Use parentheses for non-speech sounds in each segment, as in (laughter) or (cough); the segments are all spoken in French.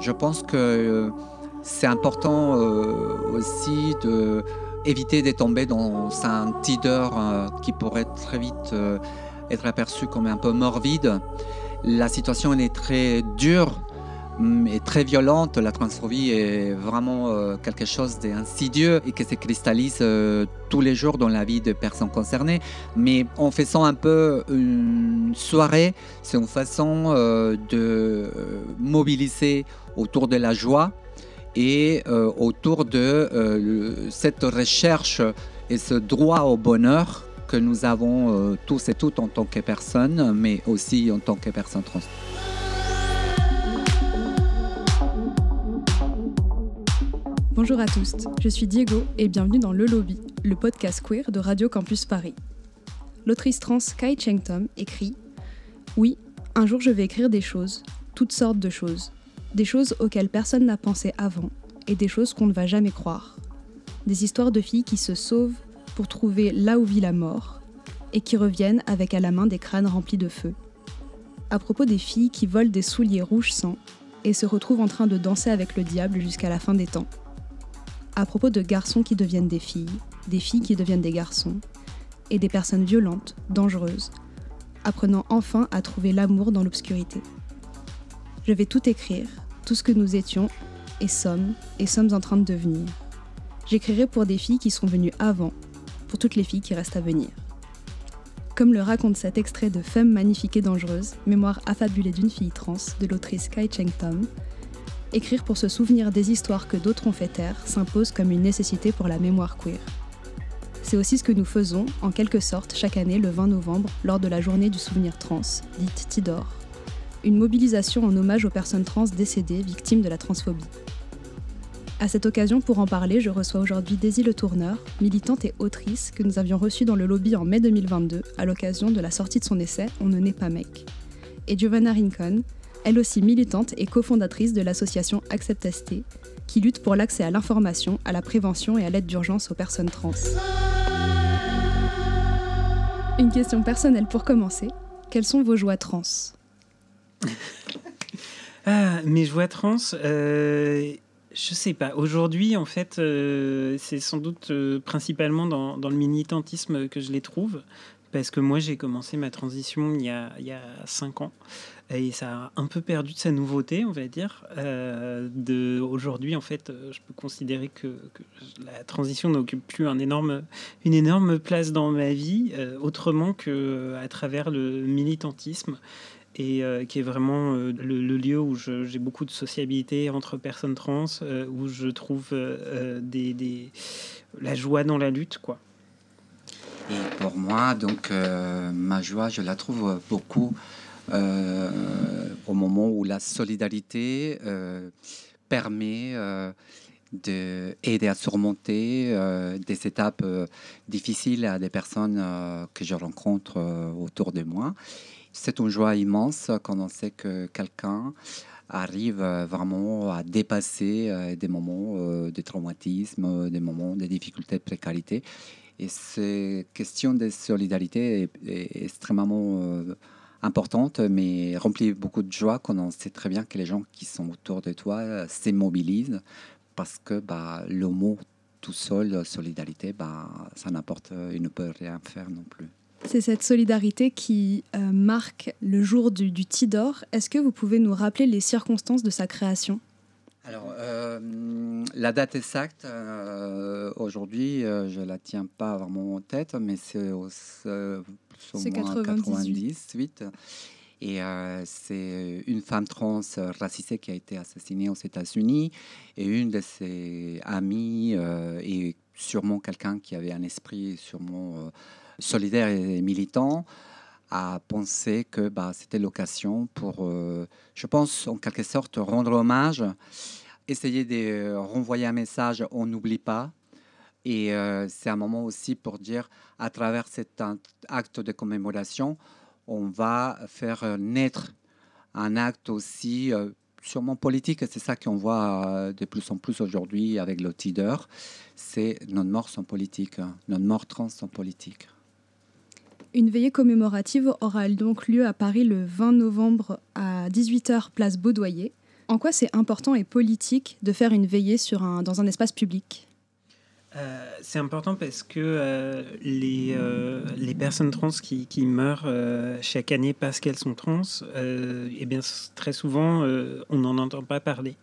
Je pense que c'est important aussi de éviter de tomber dans un teaser qui pourrait très vite être aperçu comme un peu morbide. La situation est très dure est très violente. La transphobie est vraiment euh, quelque chose d'insidieux et qui se cristallise euh, tous les jours dans la vie des personnes concernées. Mais en faisant un peu une soirée, c'est une façon euh, de mobiliser autour de la joie et autour de cette recherche et ce droit au bonheur que nous avons tous et toutes en tant que personnes, mais aussi en tant que personnes trans. Bonjour à tous, je suis Diego et bienvenue dans Le Lobby, le podcast queer de Radio Campus Paris. L'autrice trans Kai Cheng Tom écrit Oui, un jour je vais écrire des choses, toutes sortes de choses, des choses auxquelles personne n'a pensé avant et des choses qu'on ne va jamais croire. Des histoires de filles qui se sauvent pour trouver là où vit la mort et qui reviennent avec à la main des crânes remplis de feu. À propos des filles qui volent des souliers rouges sang et se retrouvent en train de danser avec le diable jusqu'à la fin des temps à propos de garçons qui deviennent des filles, des filles qui deviennent des garçons, et des personnes violentes, dangereuses, apprenant enfin à trouver l'amour dans l'obscurité. Je vais tout écrire, tout ce que nous étions et sommes, et sommes en train de devenir. J'écrirai pour des filles qui sont venues avant, pour toutes les filles qui restent à venir. Comme le raconte cet extrait de Femme magnifique et dangereuse, mémoire affabulée d'une fille trans de l'autrice Kai Cheng Tom, écrire pour se souvenir des histoires que d'autres ont fait taire s'impose comme une nécessité pour la mémoire queer. C'est aussi ce que nous faisons, en quelque sorte, chaque année le 20 novembre, lors de la journée du souvenir trans, dite Tidor. Une mobilisation en hommage aux personnes trans décédées victimes de la transphobie. À cette occasion, pour en parler, je reçois aujourd'hui Daisy Le Tourneur, militante et autrice que nous avions reçue dans le lobby en mai 2022 à l'occasion de la sortie de son essai On ne naît pas mec. Et Giovanna Rincon, elle aussi militante et cofondatrice de l'association Accept qui lutte pour l'accès à l'information, à la prévention et à l'aide d'urgence aux personnes trans. Une question personnelle pour commencer. Quelles sont vos joies trans? (laughs) Ah, Mes joies trans, euh, je sais pas. Aujourd'hui, en fait, euh, c'est sans doute euh, principalement dans, dans, le militantisme que je les trouve. Parce que moi, j'ai commencé ma transition il y a, il y a cinq ans et ça a un peu perdu de sa nouveauté, on va dire. Euh, aujourd'hui, en fait, euh, je peux considérer que, la transition n'occupe plus un énorme, une énorme place dans ma vie, euh, autrement que à travers le militantisme et qui est vraiment le, lieu où j'ai beaucoup de sociabilité entre personnes trans, où je trouve des, des, la joie dans la lutte, quoi. Et pour moi, donc, ma joie, je la trouve beaucoup au moment où la solidarité euh, permet euh, d'aider à surmonter des étapes difficiles à des personnes que je rencontre autour de moi. C'est une joie immense quand on sait que quelqu'un arrive vraiment à dépasser des moments de traumatisme, des moments de difficultés, de précarité. Et cette question de solidarité est, est extrêmement importante, mais remplie beaucoup de joie quand on sait très bien que les gens qui sont autour de toi euh, s'immobilisent parce que bah, le mot tout seul, solidarité, bah, ça n'apporte, euh, il ne peut rien faire non plus. C'est cette solidarité qui euh, marque le jour du, du Tidor. Est-ce que vous pouvez nous rappeler les circonstances de sa création? Alors, la date exacte, aujourd'hui, je ne la tiens pas vraiment en tête, mais c'est au, c'est 98. Et euh, c'est une femme trans racisée qui a été assassinée aux États-Unis. Et une de ses amies, euh, et sûrement quelqu'un qui avait un esprit sûrement euh, solidaire et militant, a pensé que bah, c'était l'occasion pour, je pense, en quelque sorte, rendre hommage, essayer de renvoyer un message on n'oublie pas, et euh, c'est un moment aussi pour dire, à travers cet acte de commémoration, on va faire euh, naître un acte aussi euh, sûrement politique. C'est ça qu'on voit de plus en plus aujourd'hui avec le TIDER. C'est nos morts sont politiques, nos morts trans sont politiques. Une veillée commémorative aura donc lieu à Paris le 20 novembre à 18h, place Baudoyer. En quoi c'est important et politique de faire une veillée dans un espace public? Euh, c'est important parce que euh, les, euh, les personnes trans qui, meurent chaque année parce qu'elles sont trans, eh bien, très souvent, on n'en entend pas parler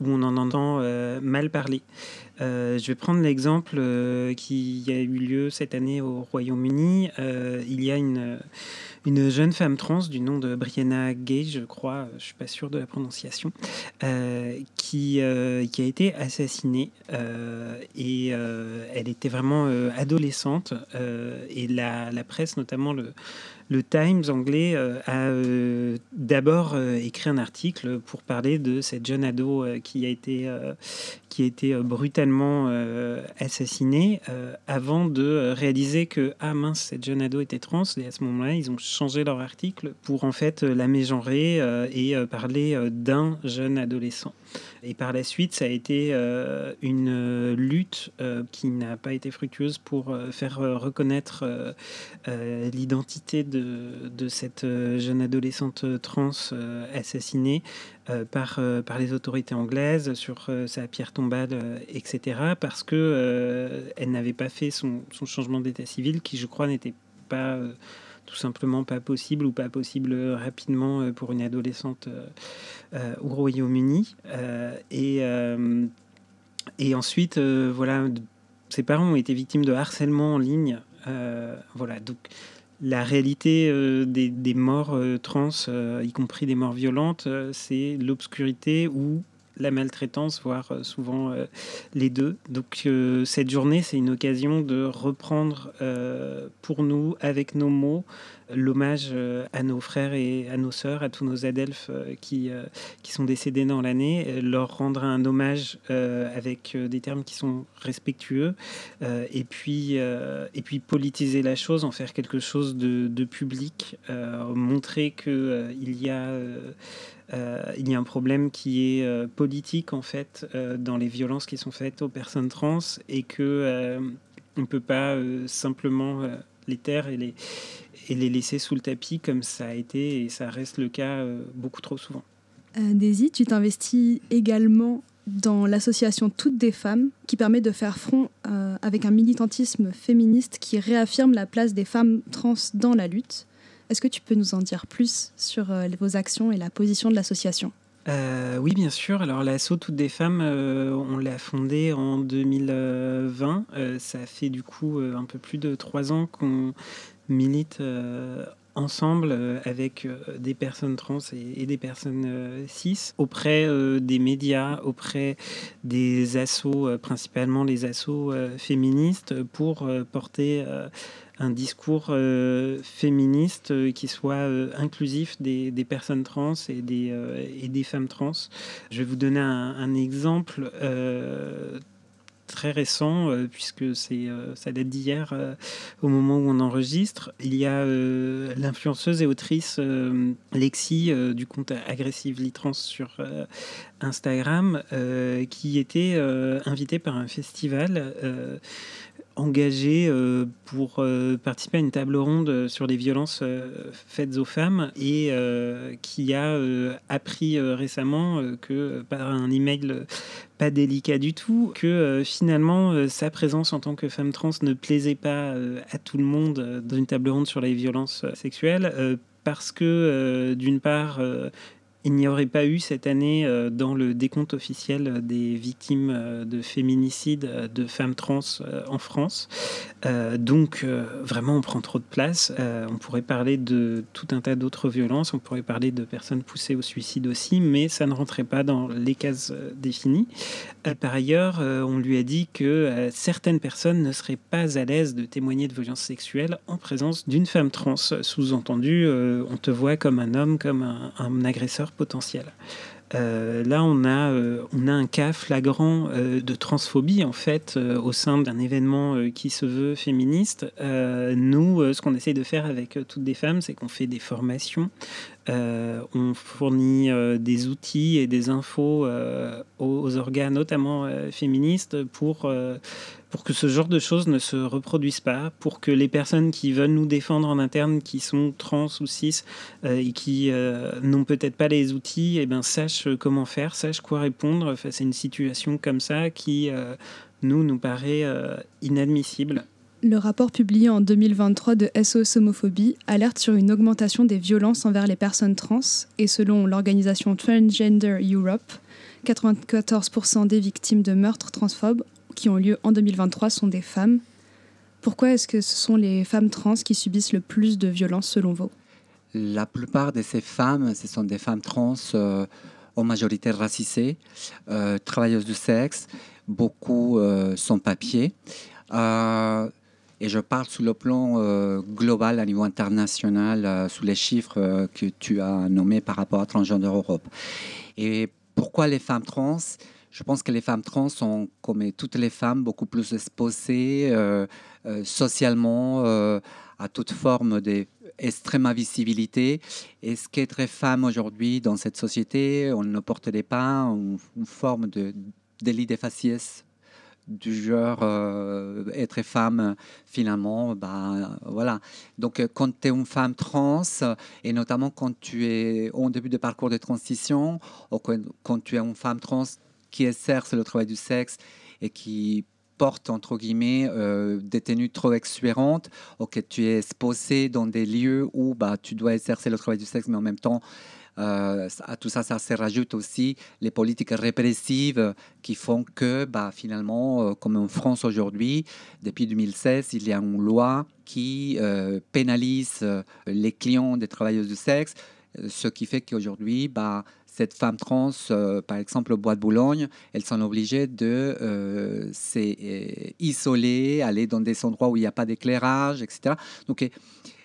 ou on en entend mal parler. Je vais prendre l'exemple qui a eu lieu cette année au Royaume-Uni. il y a une une jeune femme trans du nom de Brianna Gay, je crois, je suis pas sûr de la prononciation, euh, qui, euh, qui a été assassinée euh, et elle était vraiment adolescente et la, la, presse, notamment le, le Times anglais euh, a euh, d'abord euh, écrit un article pour parler de cette jeune ado qui a été, qui a été brutalement assassinée avant de réaliser que ah mince cette jeune ado était trans et à ce moment-là ils ont changé leur article pour en fait la mégenrer et parler d'un jeune adolescent. Et par la suite, ça a été euh, une lutte euh, qui n'a pas été fructueuse pour euh, faire reconnaître l'identité de, de, cette jeune adolescente trans assassinée par, par les autorités anglaises sur sa pierre tombale, etc. Parce que elle n'avait pas fait son, son changement d'état civil, qui je crois n'était pas tout simplement pas possible ou pas possible rapidement euh, pour une adolescente euh, euh, au Royaume-Uni. et, et ensuite, voilà, ses parents ont été victimes de harcèlement en ligne. voilà, donc la réalité des, des, morts trans, y compris des morts violentes, c'est l'obscurité ou la maltraitance, voire euh, souvent euh, les deux. Donc euh, cette journée, c'est une occasion de reprendre pour nous, avec nos mots, l'hommage à nos frères et à nos sœurs, à tous nos adelphes qui, qui sont décédés dans l'année, leur rendre un hommage avec des termes qui sont respectueux, et, puis, et puis politiser la chose, en faire quelque chose de, de public, montrer qu'il y a il y a un problème qui est euh, politique en fait euh, dans les violences qui sont faites aux personnes trans et que on ne peut pas simplement les taire et les laisser sous le tapis comme ça a été et ça reste le cas beaucoup trop souvent. Daisy, tu t'investis également dans l'association Toutes des femmes, qui permet de faire front avec un militantisme féministe qui réaffirme la place des femmes trans dans la lutte. Est-ce que tu peux nous en dire plus sur euh, vos actions et la position de l'association? Euh, oui, bien sûr. Alors, l'assaut Toutes des femmes, euh, on l'a fondé en 2020. ça fait du coup un peu plus de trois ans qu'on milite ensemble avec des personnes trans et, des personnes cis auprès des médias, auprès des assos, principalement les assos féministes, pour porter un discours euh, féministe euh, qui soit euh, inclusif des, personnes trans et des, et des femmes trans. Je vais vous donner un, exemple très récent, puisque c'est, ça date d'hier au moment où on enregistre. Il y a l'influenceuse et autrice Lexi du compte Aggressive Trans sur Instagram qui était invitée par un festival engagé euh, pour euh, participer à une table ronde sur les violences euh, faites aux femmes et qui a appris récemment que par un email pas délicat du tout, que finalement sa présence en tant que femme trans ne plaisait pas à tout le monde dans une table ronde sur les violences sexuelles parce que d'une part il n'y aurait pas eu cette année euh, dans le décompte officiel des victimes euh, de féminicide euh, de femmes trans en France. donc vraiment on prend trop de place. on pourrait parler de tout un tas d'autres violences, on pourrait parler de personnes poussées au suicide aussi, mais ça ne rentrait pas dans les cases définies. par ailleurs, on lui a dit que certaines personnes ne seraient pas à l'aise de témoigner de violences sexuelles en présence d'une femme trans. Sous-entendu, on te voit comme un homme, comme un agresseur potentiel. Euh, là, on a, euh, on a un cas flagrant euh, de transphobie en fait au sein d'un événement qui se veut féministe. nous, ce qu'on essaie de faire avec toutes des femmes, c'est qu'on fait des formations, on fournit des outils et des infos aux, organes, notamment féministes, pour pour que ce genre de choses ne se reproduisent pas, pour que les personnes qui veulent nous défendre en interne, qui sont trans ou cis euh, et qui euh, n'ont peut-être pas les outils, eh ben, sachent comment faire, sachent quoi répondre face à une situation comme ça qui, euh, nous, nous paraît inadmissible. Le rapport publié en 2023 de SOS Homophobie alerte sur une augmentation des violences envers les personnes trans et selon l'organisation Transgender Europe, 94% des victimes de meurtres transphobes qui ont lieu en 2023 sont des femmes. Pourquoi est-ce que ce sont les femmes trans qui subissent le plus de violences selon vous? La plupart de ces femmes, ce sont des femmes trans euh, en majorité racisées, euh, travailleuses du sexe, beaucoup euh, sans papier. et je parle sous le plan global à niveau international, sous les chiffres que tu as nommés par rapport à Transgender Europe. Et pourquoi les femmes trans? Je pense que les femmes trans sont, comme toutes les femmes, beaucoup plus exposées euh, euh, socialement euh, à toute forme d'extrême visibilité. Est-ce qu'être femme aujourd'hui dans cette société, on ne porte pas une, une forme de délit de faciès du genre être femme finalement bah voilà donc quand tu es une femme trans et notamment quand tu es au début de parcours de transition quand tu es une femme trans qui exerce le travail du sexe et qui porte entre guillemets euh, des tenues trop exubérantes ou que tu es exposé dans des lieux où bah, tu dois exercer le travail du sexe mais en même temps euh, à tout ça, ça se rajoute aussi les politiques répressives qui font que bah, finalement, euh, comme en France aujourd'hui, depuis 2016, il y a une loi qui pénalise les clients des travailleuses du sexe, ce qui fait qu'aujourd'hui, bah, cette femme trans, euh, par exemple au Bois de Boulogne, elles sont obligées de euh, s'isoler, aller dans des endroits où il n'y a pas d'éclairage, etc. Donc,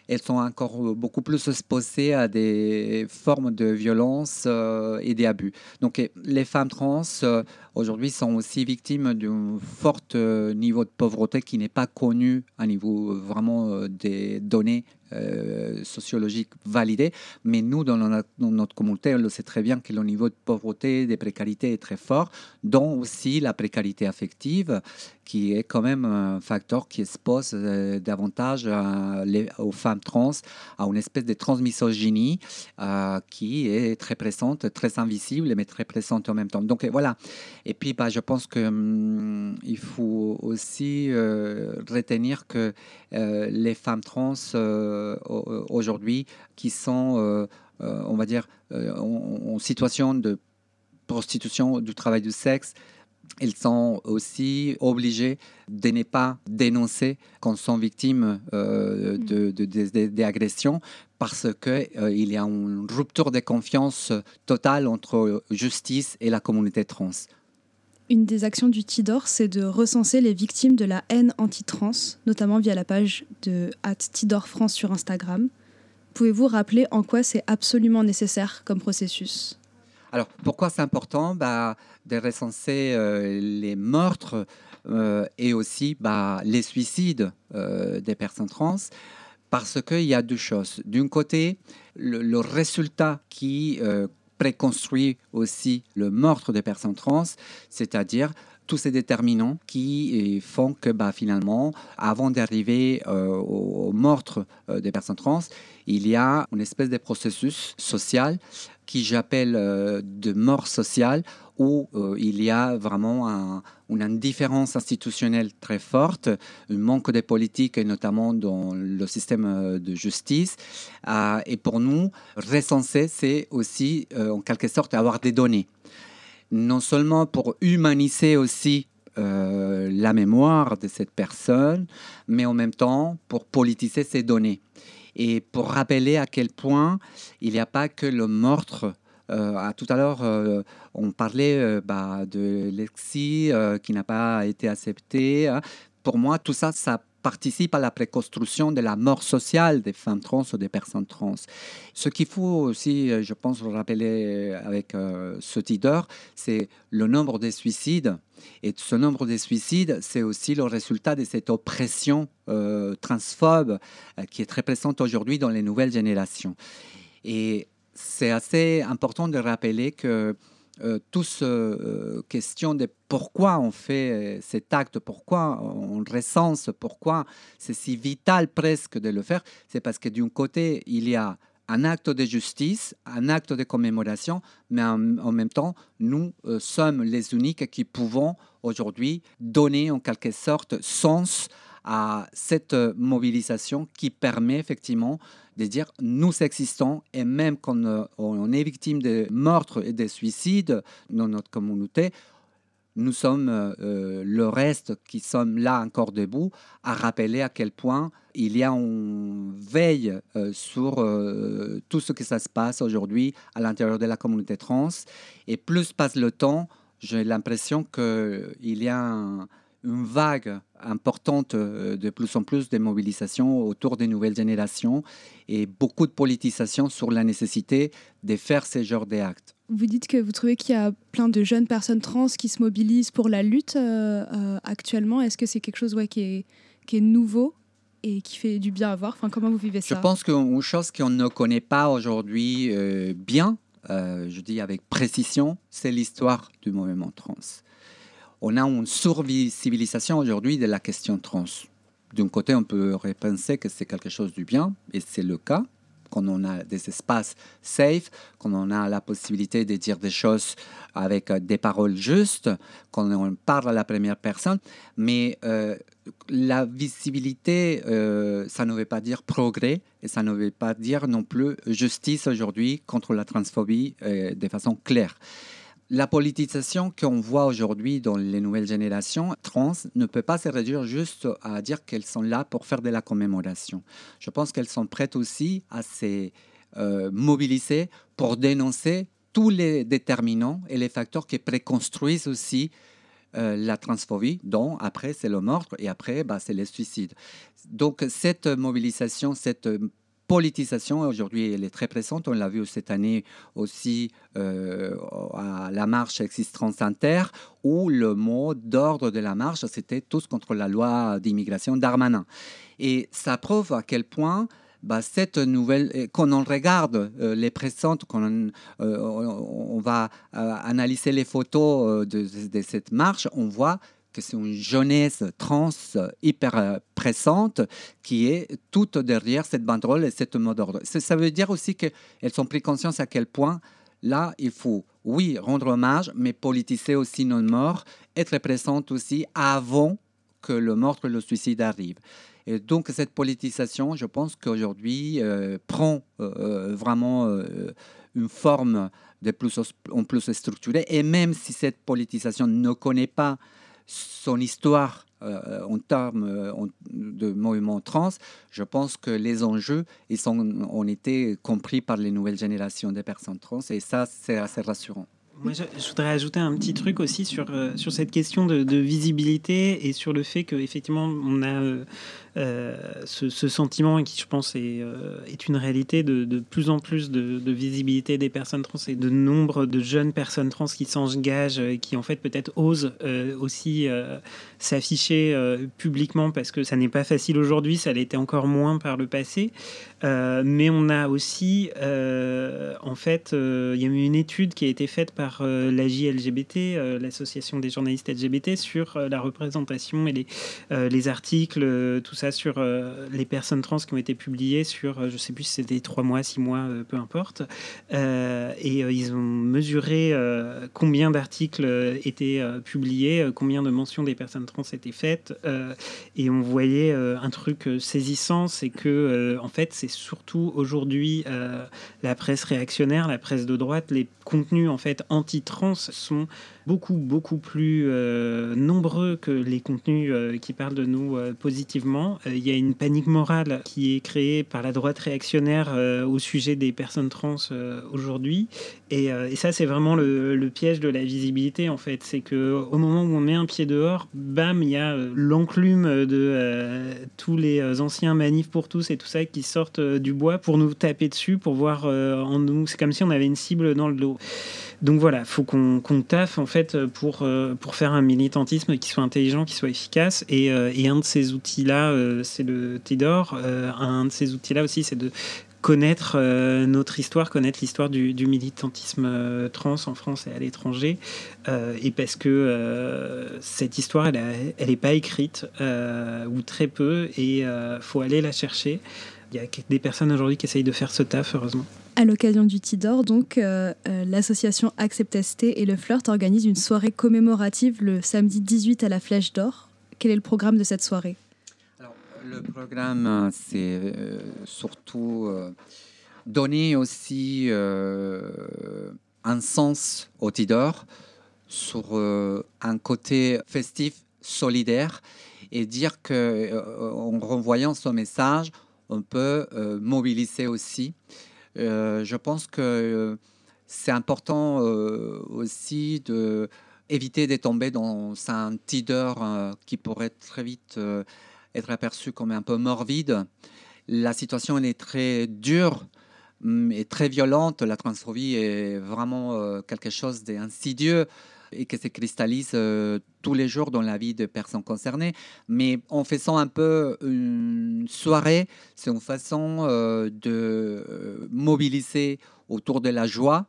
elles sont encore beaucoup plus exposées à des formes de violence euh, et des abus. Donc les femmes trans aujourd'hui sont aussi victimes d'un fort niveau de pauvreté qui n'est pas connu à niveau vraiment des données euh, sociologique validé, mais nous, dans, notre communauté, on le sait très bien que le niveau de pauvreté, de précarité est très fort, dont aussi la précarité affective, qui est quand même un facteur qui expose euh, davantage les, aux femmes trans à une espèce de transmisogynie euh, qui est très présente, très invisible, mais très présente en même temps. Donc voilà. Et puis, bah, je pense qu'il hum, il faut aussi retenir que les femmes trans aujourd'hui qui sont, euh, euh, on va dire, en, situation de prostitution, du travail du sexe, elles sont aussi obligées de ne pas dénoncer quand sont victimes euh, mm. d'agressions parce qu'il y a une rupture de confiance totale entre justice et la communauté trans. Une des actions du TIDOR, c'est de recenser les victimes de la haine anti-trans, notamment via la page de Tidor France sur Instagram. Pouvez-vous rappeler en quoi c'est absolument nécessaire comme processus? Alors, pourquoi c'est important? Bah, de recenser euh, les meurtres euh, et aussi bah, les suicides euh, des personnes trans Parce qu'il y a deux choses. D'un côté, le, le, résultat qui préconstruit aussi le meurtre des personnes trans, c'est-à-dire tous ces déterminants qui font que bah, finalement, avant d'arriver euh, au, meurtre euh, des personnes trans, il y a une espèce de processus social qui j'appelle euh, de mort sociale, où il y a vraiment une indifférence institutionnelle très forte, un manque de politique, et notamment dans le système de justice. et pour nous, recenser, c'est aussi en quelque sorte avoir des données non seulement pour humaniser aussi euh, la mémoire de cette personne, mais en même temps pour politiser ces données. Et pour rappeler à quel point il n'y a pas que le meurtre. Euh, tout à l'heure, euh, on parlait bah, de l'exil qui n'a pas été accepté. Hein. Pour moi, tout ça, ça participe à la préconstruction de la mort sociale des femmes trans ou des personnes trans. Ce qu'il faut aussi, euh, je pense, rappeler avec euh, ce titre, c'est le nombre de suicides. Et ce nombre de suicides, c'est aussi le résultat de cette oppression euh, transphobe qui est très présente aujourd'hui dans les nouvelles générations. Et c'est assez important de rappeler que euh, tous euh, question de pourquoi on fait cet acte, pourquoi on recense, pourquoi c'est si vital presque de le faire, c'est parce que d'un côté, il y a un acte de justice, un acte de commémoration, mais en, même temps, nous sommes les uniques qui pouvons aujourd'hui donner en quelque sorte sens à cette mobilisation qui permet effectivement de dire nous existons et même quand on est victime de meurtres et de suicides dans notre communauté, nous sommes euh, le reste qui sommes là encore debout à rappeler à quel point il y a une veille euh, sur euh, tout ce qui ça se passe aujourd'hui à l'intérieur de la communauté trans. Et plus passe le temps, j'ai l'impression qu'il y a un, une vague importante euh, de plus en plus de mobilisation autour des nouvelles générations et beaucoup de politisation sur la nécessité de faire ce genre d'actes. Vous dites que vous trouvez qu'il y a plein de jeunes personnes trans qui se mobilisent pour la lutte euh, euh, actuellement. Est-ce que c'est quelque chose ouais, qui, est, qui est nouveau et qui fait du bien à voir? Enfin, Comment vous vivez ça? Je pense qu'une chose qu'on ne connaît pas aujourd'hui bien, je dis avec précision, c'est l'histoire du mouvement trans on a une survisibilisation aujourd'hui de la question trans. D'un côté, on peut repenser que c'est quelque chose du bien, et c'est le cas, quand on a des espaces safe, quand on a la possibilité de dire des choses avec euh, des paroles justes, quand on parle à la première personne. Mais euh, la visibilité, euh, ça ne veut pas dire progrès et ça ne veut pas dire non plus justice aujourd'hui contre la transphobie de façon claire. La politisation qu'on voit aujourd'hui dans les nouvelles générations trans ne peut pas se réduire juste à dire qu'elles sont là pour faire de la commémoration. Je pense qu'elles sont prêtes aussi à se euh, mobiliser pour dénoncer tous les déterminants et les facteurs qui préconstruisent aussi euh, la transphobie, dont après c'est le meurtre et après bah, c'est le suicide. Donc cette mobilisation, cette politisation, aujourd'hui, elle est très présente. On l'a vu cette année aussi euh, à la marche Exist Trans Inter, où le mot d'ordre de la marche, c'était tous contre la loi d'immigration d'Armanin. Et ça prouve à quel point bah, cette nouvelle, quand on regarde euh, les présentes, quand on, euh, va analyser les photos de, cette marche, on voit que c'est une jeunesse trans hyper euh, pressante qui est toute derrière cette banderole et cette mot d'ordre. Ça veut dire aussi qu'elles ont pris conscience à quel point là, il faut, oui, rendre hommage, mais politiser aussi nos morts, être présente aussi avant que le meurtre et le suicide arrivent. Et donc cette politisation, je pense qu'aujourd'hui, euh, prend euh, vraiment une forme de plus en plus structurée. Et même si cette politisation ne connaît pas son histoire euh, en termes euh, de mouvement trans, je pense que les enjeux ils ont été compris par les nouvelles générations de personnes trans et ça, c'est assez rassurant. Moi, je, voudrais ajouter un petit truc aussi sur, euh, sur cette question de, visibilité et sur le fait qu'effectivement, on a euh, ce, sentiment qui, je pense, est, euh, une réalité de, plus en plus de, visibilité des personnes trans et de nombre de jeunes personnes trans qui s'engagent et qui, en fait, peut-être osent euh, aussi s'afficher publiquement parce que ça n'est pas facile aujourd'hui, ça l'était encore moins par le passé. mais on a aussi, en fait, il y a eu une étude qui a été faite par la JLGBT, l'association des journalistes LGBT, sur la représentation et les articles, tout ça sur euh, les personnes trans qui ont été publiées sur, euh, je sais plus si c'était trois mois, six mois, euh, peu importe. et ils ont mesuré combien d'articles étaient publiés, combien de mentions des personnes trans étaient faites. et on voyait un truc saisissant, c'est que, en fait, c'est surtout aujourd'hui la presse réactionnaire, la presse de droite, les contenus en fait anti-trans sont beaucoup beaucoup plus euh, nombreux que les contenus euh, qui parlent de nous euh, positivement. Il y a une panique morale qui est créée par la droite réactionnaire au sujet des personnes trans aujourd'hui. Et, ça, c'est vraiment le, piège de la visibilité en fait. C'est que au moment où on met un pied dehors, bam, il y a l'enclume de tous les anciens manifs pour tous et tout ça qui sortent du bois pour nous taper dessus, pour voir en nous. C'est comme si on avait une cible dans le dos. Donc voilà, faut qu'on taffe en fait pour, euh, pour faire un militantisme qui soit intelligent, qui soit efficace. Et, euh, un de ces outils-là, euh, c'est le TEDOR. un de ces outils-là aussi, c'est de connaître notre histoire, connaître l'histoire du, militantisme trans en France et à l'étranger, et parce que cette histoire, elle n'est pas écrite, ou très peu, et faut aller la chercher. Il y a des personnes aujourd'hui qui essayent de faire ce taf, heureusement. À l'occasion du Tidor, donc, euh, euh, l'association Accept ST et le Flirt organisent une soirée commémorative le samedi 18 à la Flèche d'Or. Quel est le programme de cette soirée? Le programme, c'est euh, surtout donner aussi un sens au Tidor sur un côté festif, solidaire, et dire qu'en renvoyant ce message, on peut euh, mobiliser aussi. Euh, je pense que euh, c'est important aussi de éviter de tomber dans un tideur qui pourrait très vite être aperçu comme un peu morbide. La situation est très dure mm, et très violente. La transphobie est vraiment quelque chose d'insidieux et qui se cristallise euh, tous les jours dans la vie des personnes concernées. Mais en faisant un peu une soirée, c'est une façon euh, de euh, mobiliser autour de la joie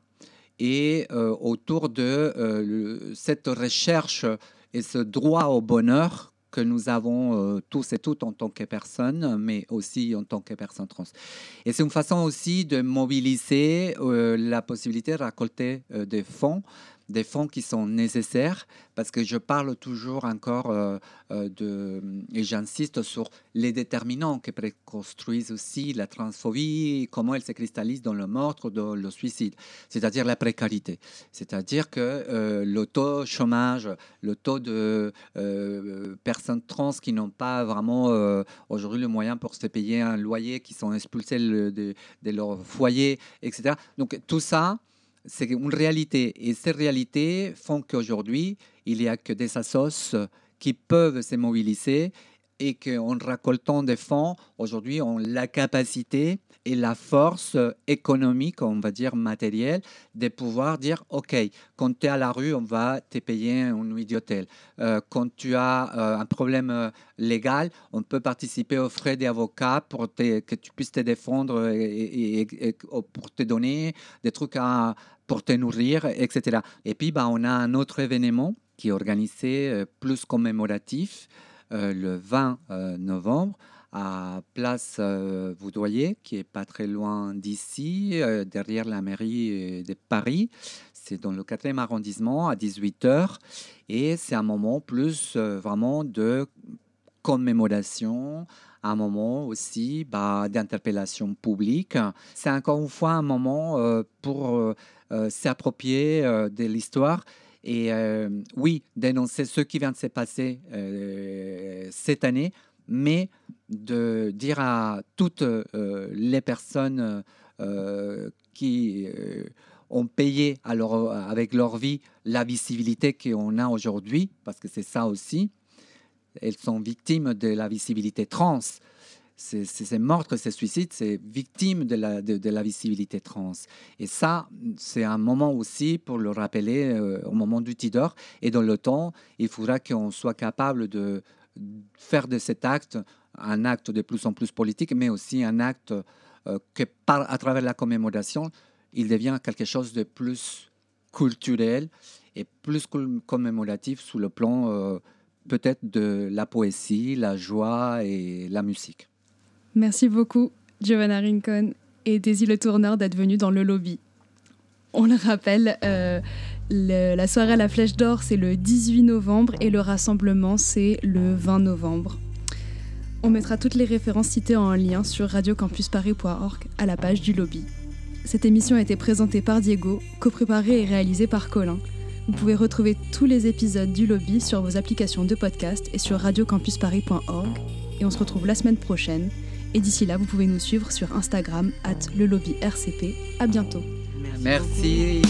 et autour de cette recherche et ce droit au bonheur que nous avons tous et toutes en tant que personnes, mais aussi en tant que personnes trans. Et c'est une façon aussi de mobiliser la possibilité de récolter des fonds des fonds qui sont nécessaires, parce que je parle toujours encore euh, euh, de, et j'insiste sur les déterminants qui préconstruisent aussi la transphobie, comment elle se cristallise dans le meurtre, dans le suicide, c'est-à-dire la précarité. C'est-à-dire que euh, le taux chômage, le taux de personnes trans qui n'ont pas vraiment aujourd'hui le moyen pour se payer un loyer, qui sont expulsées de leur foyer, etc. Donc tout ça, c'est une réalité. Et ces réalités font qu'aujourd'hui, il n'y a que des assos qui peuvent se mobiliser et qu'en récoltant des fonds, aujourd'hui, ont la capacité et la force économique, on va dire matérielle, de pouvoir dire, OK, quand tu es à la rue, on va te payer une nuit. Euh, quand tu as euh, un problème euh, légal, on peut participer aux frais d'avocat pour que tu puisses te défendre et, pour te donner des trucs à, pour te nourrir, etc. Et puis, bah, on a un autre événement qui est organisé plus commémoratif le 20 novembre à Place euh, Vaudoyer, qui est pas très loin d'ici, euh, derrière la mairie de Paris. C'est dans le 4e arrondissement à 18h. Et c'est un moment plus euh, vraiment de commémoration, un moment aussi bah, d'interpellation publique. C'est encore une fois un moment pour s'approprier de l'histoire et oui, dénoncer ce qui vient de se passer cette année, mais de dire à toutes euh, les personnes euh, qui euh, ont payé avec leur vie la visibilité qu'on a aujourd'hui, parce que c'est ça aussi, elles sont victimes de la visibilité trans. Ces meurtres, ces suicides, c'est victime de la, visibilité trans. Et ça, c'est un moment aussi pour le rappeler au moment du Tidor. Et dans le temps, il faudra qu'on soit capable de faire de cet acte un acte de plus en plus politique, mais aussi un acte euh, que à travers la commémoration, il devient quelque chose de plus culturel et plus commémoratif sous le plan euh, peut-être de la poésie, la joie et la musique. Merci beaucoup, Giovanna Rincon et Daisy Le Tourneur d'être venus dans le lobby. On le rappelle, euh, la soirée à la Flèche d'Or, c'est le 18 novembre et le rassemblement, c'est le 20 novembre. On mettra toutes les références citées en lien sur radiocampusparis.org à la page du lobby. Cette émission a été présentée par Diego, copréparée et réalisée par Colin. Vous pouvez retrouver tous les épisodes du lobby sur vos applications de podcast et sur radiocampusparis.org. Et on se retrouve la semaine prochaine. Et d'ici là, vous pouvez nous suivre sur Instagram, at le lobby RCP. À bientôt. Merci.